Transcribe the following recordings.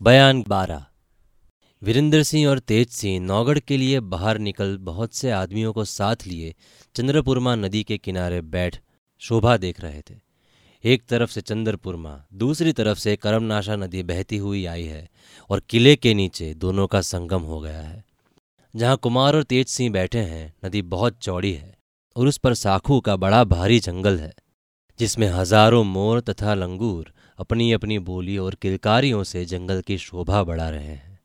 बयान बारह। वीरेंद्र सिंह और तेज सिंह नौगढ़ के लिए बाहर निकल बहुत से आदमियों को साथ लिए चंद्रपुरमा नदी के किनारे बैठ शोभा देख रहे थे। एक तरफ़ से चंद्रपुरमा, दूसरी तरफ़ से करमनाशा नदी बहती हुई आई है और किले के नीचे दोनों का संगम हो गया है। जहाँ कुमार और तेज सिंह बैठे हैं, नदी बहुत चौड़ी है और उस पर साखू का बड़ा भारी जंगल है, जिसमें हज़ारों मोर तथा लंगूर अपनी अपनी बोली और किलकारियों से जंगल की शोभा बढ़ा रहे हैं।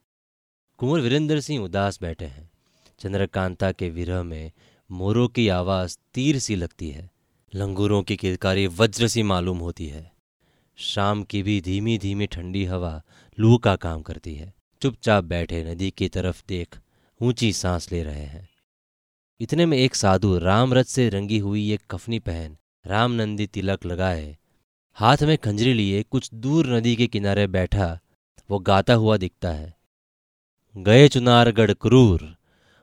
कुंवर वीरेंद्र सिंह उदास बैठे हैं। चंद्रकांता के विरह में मोरों की आवाज़ तीर सी लगती है। लंगूरों की किलकारी वज्र सी मालूम होती है। शाम की भी धीमी धीमी ठंडी हवा लू का काम करती है। चुपचाप बैठे नदी की तरफ़ देख ऊँची सांस ले रहे हैं। इतने में एक साधु रामरथ से रंगी हुई एक कफनी पहन रामनंदी तिलक लगाए हाथ में खंजरी लिए कुछ दूर नदी के किनारे बैठा, वो गाता हुआ दिखता है। गए चुनारगढ़ क्रूर,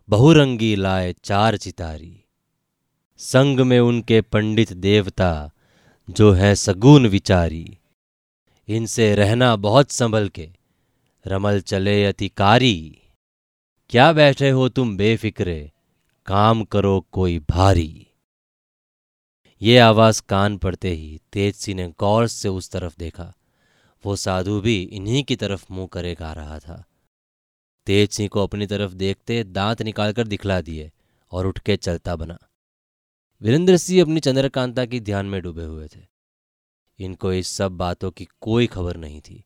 बहुरंगी लाए चार चितारी। संग में उनके पंडित देवता, जो है सगुन विचारी। इनसे रहना बहुत संभल के, रमल चले अतिकारी। क्या बैठे हो तुम बेफिक्रे, काम करो कोई भारी। ये आवाज़ कान पड़ते ही तेज सिंह ने गौर से उस तरफ़ देखा। वो साधु भी इन्हीं की तरफ़ मुँह करे गा रहा था। तेज सिंह को अपनी तरफ़ देखते दांत निकालकर दिखला दिए और उठ के चलता बना। वीरेंद्र सिंह अपनी चंद्रकांता की ध्यान में डूबे हुए थे। इनको इस सब बातों की कोई खबर नहीं थी।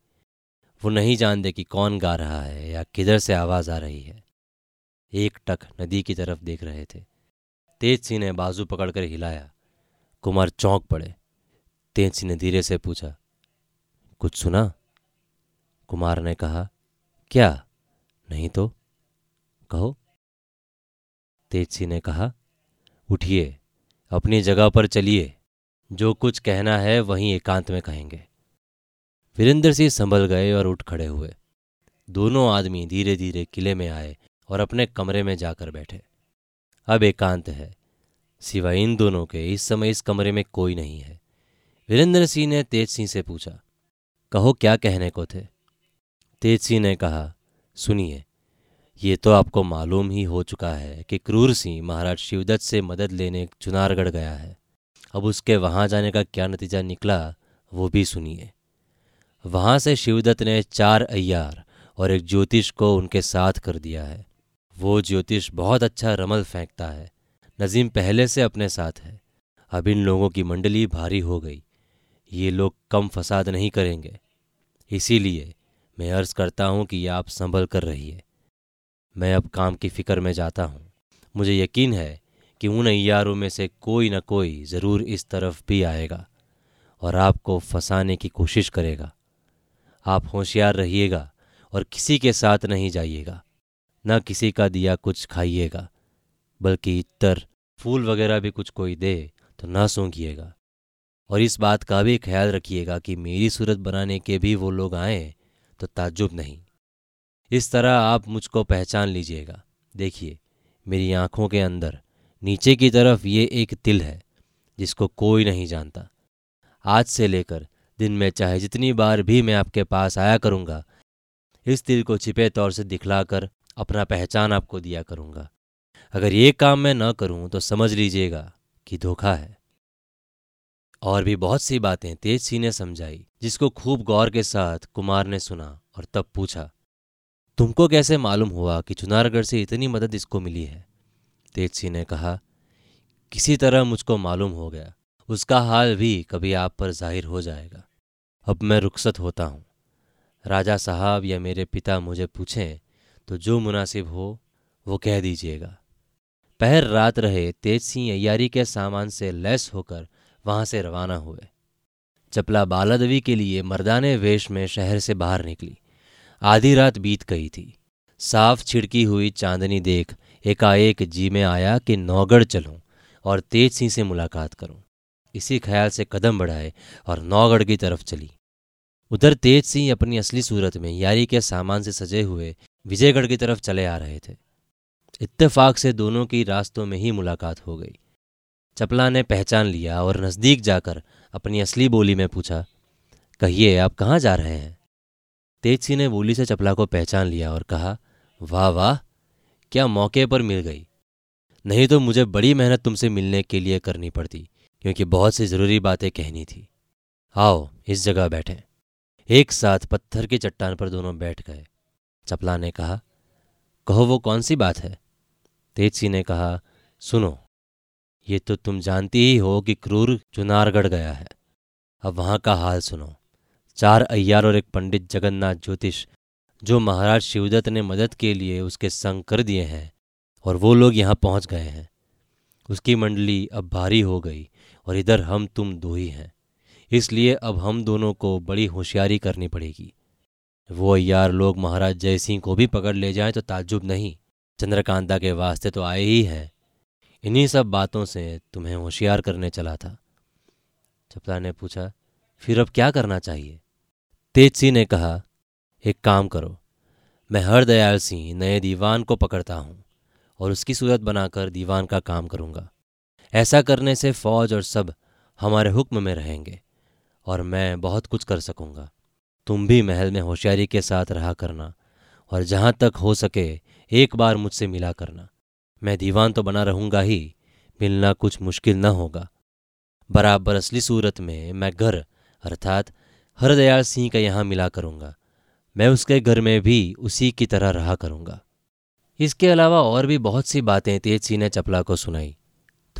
वो नहीं जानते कि कौन गा रहा है या किधर से आवाज़ आ रही है। एक टक नदी की तरफ़ देख रहे थे। तेज सिंह ने बाजू पकड़कर हिलाया। कुमार चौंक पड़े। तेज ने धीरे से पूछा, कुछ सुना? कुमार ने कहा, क्या? नहीं तो? कहो। तेजसी ने कहा, उठिए, अपनी जगह पर चलिए। जो कुछ कहना है वहीं एकांत में कहेंगे। वीरेंद्र सिंह संभल गए और उठ खड़े हुए। दोनों आदमी धीरे धीरे किले में आए और अपने कमरे में जाकर बैठे। अब एकांत है। सिवाय इन दोनों के इस समय इस कमरे में कोई नहीं है। वीरेंद्र सिंह ने तेज सिंह से पूछा, कहो, क्या कहने को थे? तेज सिंह ने कहा, सुनिए, ये तो आपको मालूम ही हो चुका है कि क्रूर सिंह महाराज शिवदत्त से मदद लेने चुनारगढ़ गया है। अब उसके वहाँ जाने का क्या नतीजा निकला, वो भी सुनिए। वहाँ से शिवदत्त ने चार अय्यार और एक ज्योतिष को उनके साथ कर दिया है। वो ज्योतिष बहुत अच्छा रमल फेंकता है। नजीम पहले से अपने साथ है। अब इन लोगों की मंडली भारी हो गई। ये लोग कम फसाद नहीं करेंगे। इसीलिए मैं अर्ज़ करता हूँ कि आप संभल कर रहिए। मैं अब काम की फ़िक्र में जाता हूँ। मुझे यकीन है कि उन अयारों में से कोई न कोई ज़रूर इस तरफ़ भी आएगा और आपको फंसाने की कोशिश करेगा। आप होशियार रहिएगा और किसी के साथ नहीं जाइएगा। न किसी का दिया कुछ खाइएगा। बल्कि इतर फूल वगैरह भी कुछ कोई दे तो ना सूंघिएगा। और इस बात का भी ख्याल रखिएगा कि मेरी सूरत बनाने के भी वो लोग आए तो ताज्जुब नहीं। इस तरह आप मुझको पहचान लीजिएगा। देखिए, मेरी आँखों के अंदर, नीचे की तरफ़ ये एक तिल है, जिसको कोई नहीं जानता। आज से लेकर दिन में चाहे जितनी बार भी मैं आपके पास आया करूँगा, इस तिल को छिपे तौर से दिखलाकर अपना पहचान आपको दिया करूँगा। अगर ये काम मैं न करूँ तो समझ लीजिएगा कि धोखा है। और भी बहुत सी बातें तेज सिंह ने समझाई, जिसको खूब गौर के साथ कुमार ने सुना और तब पूछा, तुमको कैसे मालूम हुआ कि चुनारगढ़ से इतनी मदद इसको मिली है? तेज सिंह ने कहा, किसी तरह मुझको मालूम हो गया। उसका हाल भी कभी आप पर ज़ाहिर हो जाएगा। अब मैं रुखसत होता हूँ। राजा साहब या मेरे पिता मुझे पूछें तो जो मुनासिब हो, वो कह दीजिएगा। पहर रात रहे, तेज सिंह अयारी के सामान से लैस होकर वहाँ से रवाना हुए। चपला बालादवी के लिए मर्दाने वेश में शहर से बाहर निकली। आधी रात बीत गई थी। साफ़ छिड़की हुई चांदनी देख एकाएक जी में आया कि नौगढ़ चलूँ और तेज सिंह से मुलाकात करूँ। इसी ख्याल से कदम बढ़ाए और नौगढ़ की तरफ़ चली। उधर तेज सिंह अपनी असली सूरत में यारी के सामान से सजे हुए विजयगढ़ की तरफ़ चले आ रहे थे। इत्तेफाक से दोनों की रास्तों में ही मुलाकात हो गई। चपला ने पहचान लिया और नज़दीक जाकर अपनी असली बोली में पूछा, कहिए, आप कहाँ जा रहे हैं? तेजसी ने बोली से चपला को पहचान लिया और कहा, वाह वाह, क्या मौके पर मिल गई। नहीं तो मुझे बड़ी मेहनत तुमसे मिलने के लिए करनी पड़ती, क्योंकि बहुत सी ज़रूरी बातें कहनी थी। आओ, इस जगह बैठे। एक साथ पत्थर की चट्टान पर दोनों बैठ गए। चपला ने कहा, कहो, वो कौन सी बात है? तेजसी ने कहा, सुनो, ये तो तुम जानती ही हो कि क्रूर चुनारगढ़ गया है। अब वहाँ का हाल सुनो। चार अय्यार और एक पंडित जगन्नाथ ज्योतिष, जो महाराज शिवदत्त ने मदद के लिए उसके संग कर दिए हैं, और वो लोग यहाँ पहुँच गए हैं। उसकी मंडली अब भारी हो गई, और इधर हम तुम दो ही हैं। इसलिए अब हम दोनों को बड़ी होशियारी करनी पड़ेगी। वो अय्यार लोग महाराज जयसिंह को भी पकड़ ले जाएँ तो ताज्जुब नहीं। चंद्रकांता के वास्ते तो आए ही हैं। इन्हीं सब बातों से तुम्हें होशियार करने चला था। चपला ने पूछा, फिर अब क्या करना चाहिए? तेज सिंह ने कहा, एक काम करो, मैं हरदयाल सिंह नए दीवान को पकड़ता हूँ और उसकी सूरत बनाकर दीवान का काम करूँगा। ऐसा करने से फौज और सब हमारे हुक्म में रहेंगे और मैं बहुत कुछ कर सकूँगा। तुम भी महल में होशियारी के साथ रहा करना और जहाँ तक हो सके एक बार मुझसे मिला करना। मैं दीवान तो बना रहूँगा ही, मिलना कुछ मुश्किल न होगा। बराबर असली सूरत में मैं घर, अर्थात हरदयाल सिंह का यहाँ मिला करूँगा। मैं उसके घर में भी उसी की तरह रहा करूँगा। इसके अलावा और भी बहुत सी बातें तेज सिंह ने चपला को सुनाई।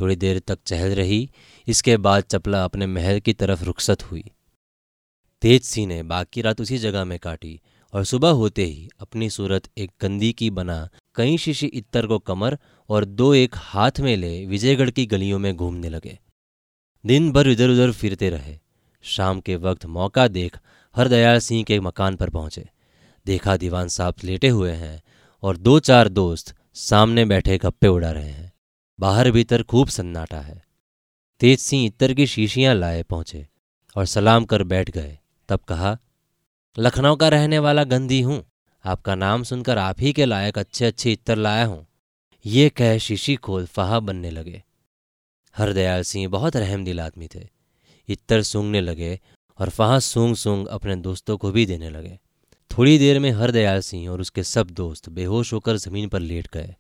थोड़ी देर तक चहल रही, इसके बाद चपला अपने महल की तरफ़ रुखसत हुई। तेज सिंह ने बाकी रात उसी जगह में काटी। और सुबह होते ही अपनी सूरत एक गंदी की बना कई शीशी इत्तर को कमर और दो एक हाथ में ले विजयगढ़ की गलियों में घूमने लगे। दिन भर इधर उधर फिरते रहे। शाम के वक्त मौका देख हरदयाल सिंह के मकान पर पहुँचे। देखा दीवान साहब लेटे हुए हैं और दो चार दोस्त सामने बैठे गप्पे उड़ा रहे हैं। बाहर भीतर खूब सन्नाटा है। तेज सिंह इत्तर की शीशियाँ लाए पहुँचे और सलाम कर बैठ गए। तब कहा लखनऊ का रहने वाला गंदी हूँ। आपका नाम सुनकर आप ही के लायक अच्छे अच्छे इत्तर लाया हूँ। ये कह शीशी खोल फहा बनने लगे। हरदयाल सिंह बहुत रहम दिल आदमी थे। इत्तर सूंघने लगे और फहा सूंघ सूंघ अपने दोस्तों को भी देने लगे। थोड़ी देर में हरदयाल सिंह और उसके सब दोस्त बेहोश होकर ज़मीन पर लेट गए।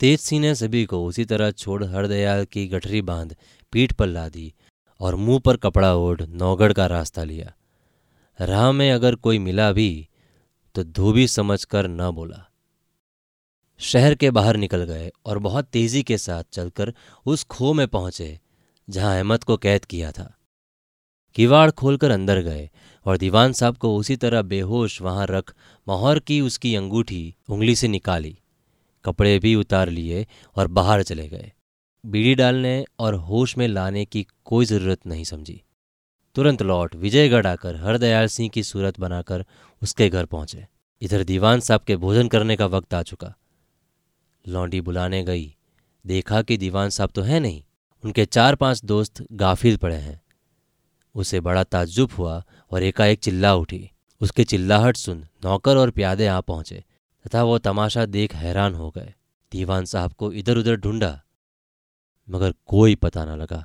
तेज सिंह ने सभी को उसी तरह छोड़ हरदयाल की गठरी बाँध पीठ पर ला दी और मुँह पर कपड़ा ओढ़ नौगढ़ का रास्ता लिया। राह में अगर कोई मिला भी तो धोबी समझकर न बोला। शहर के बाहर निकल गए और बहुत तेज़ी के साथ चलकर उस खो में पहुँचे, जहाँ अहमद को कैद किया था। किवाड़ खोलकर अंदर गए और दीवान साहब को उसी तरह बेहोश वहाँ रख मोहर की उसकी अंगूठी उंगली से निकाली, कपड़े भी उतार लिए और बाहर चले गए। बीड़ी डालने और होश में लाने की कोई ज़रूरत नहीं समझी। तुरंत लौट विजयगढ़ आकर हरदयाल सिंह की सूरत बनाकर उसके घर पहुँचे। इधर दीवान साहब के भोजन करने का वक्त आ चुका। लौंडी बुलाने गई। देखा कि दीवान साहब तो है नहीं, उनके चार पाँच दोस्त गाफिल पड़े हैं। उसे बड़ा ताज्जुब हुआ और एकाएक चिल्ला उठी। उसके चिल्लाहट सुन नौकर और प्यादे आ पहुँचे, तथा वो तमाशा देख हैरान हो गए। दीवान साहब को इधर उधर ढूंढा, मगर कोई पता न लगा।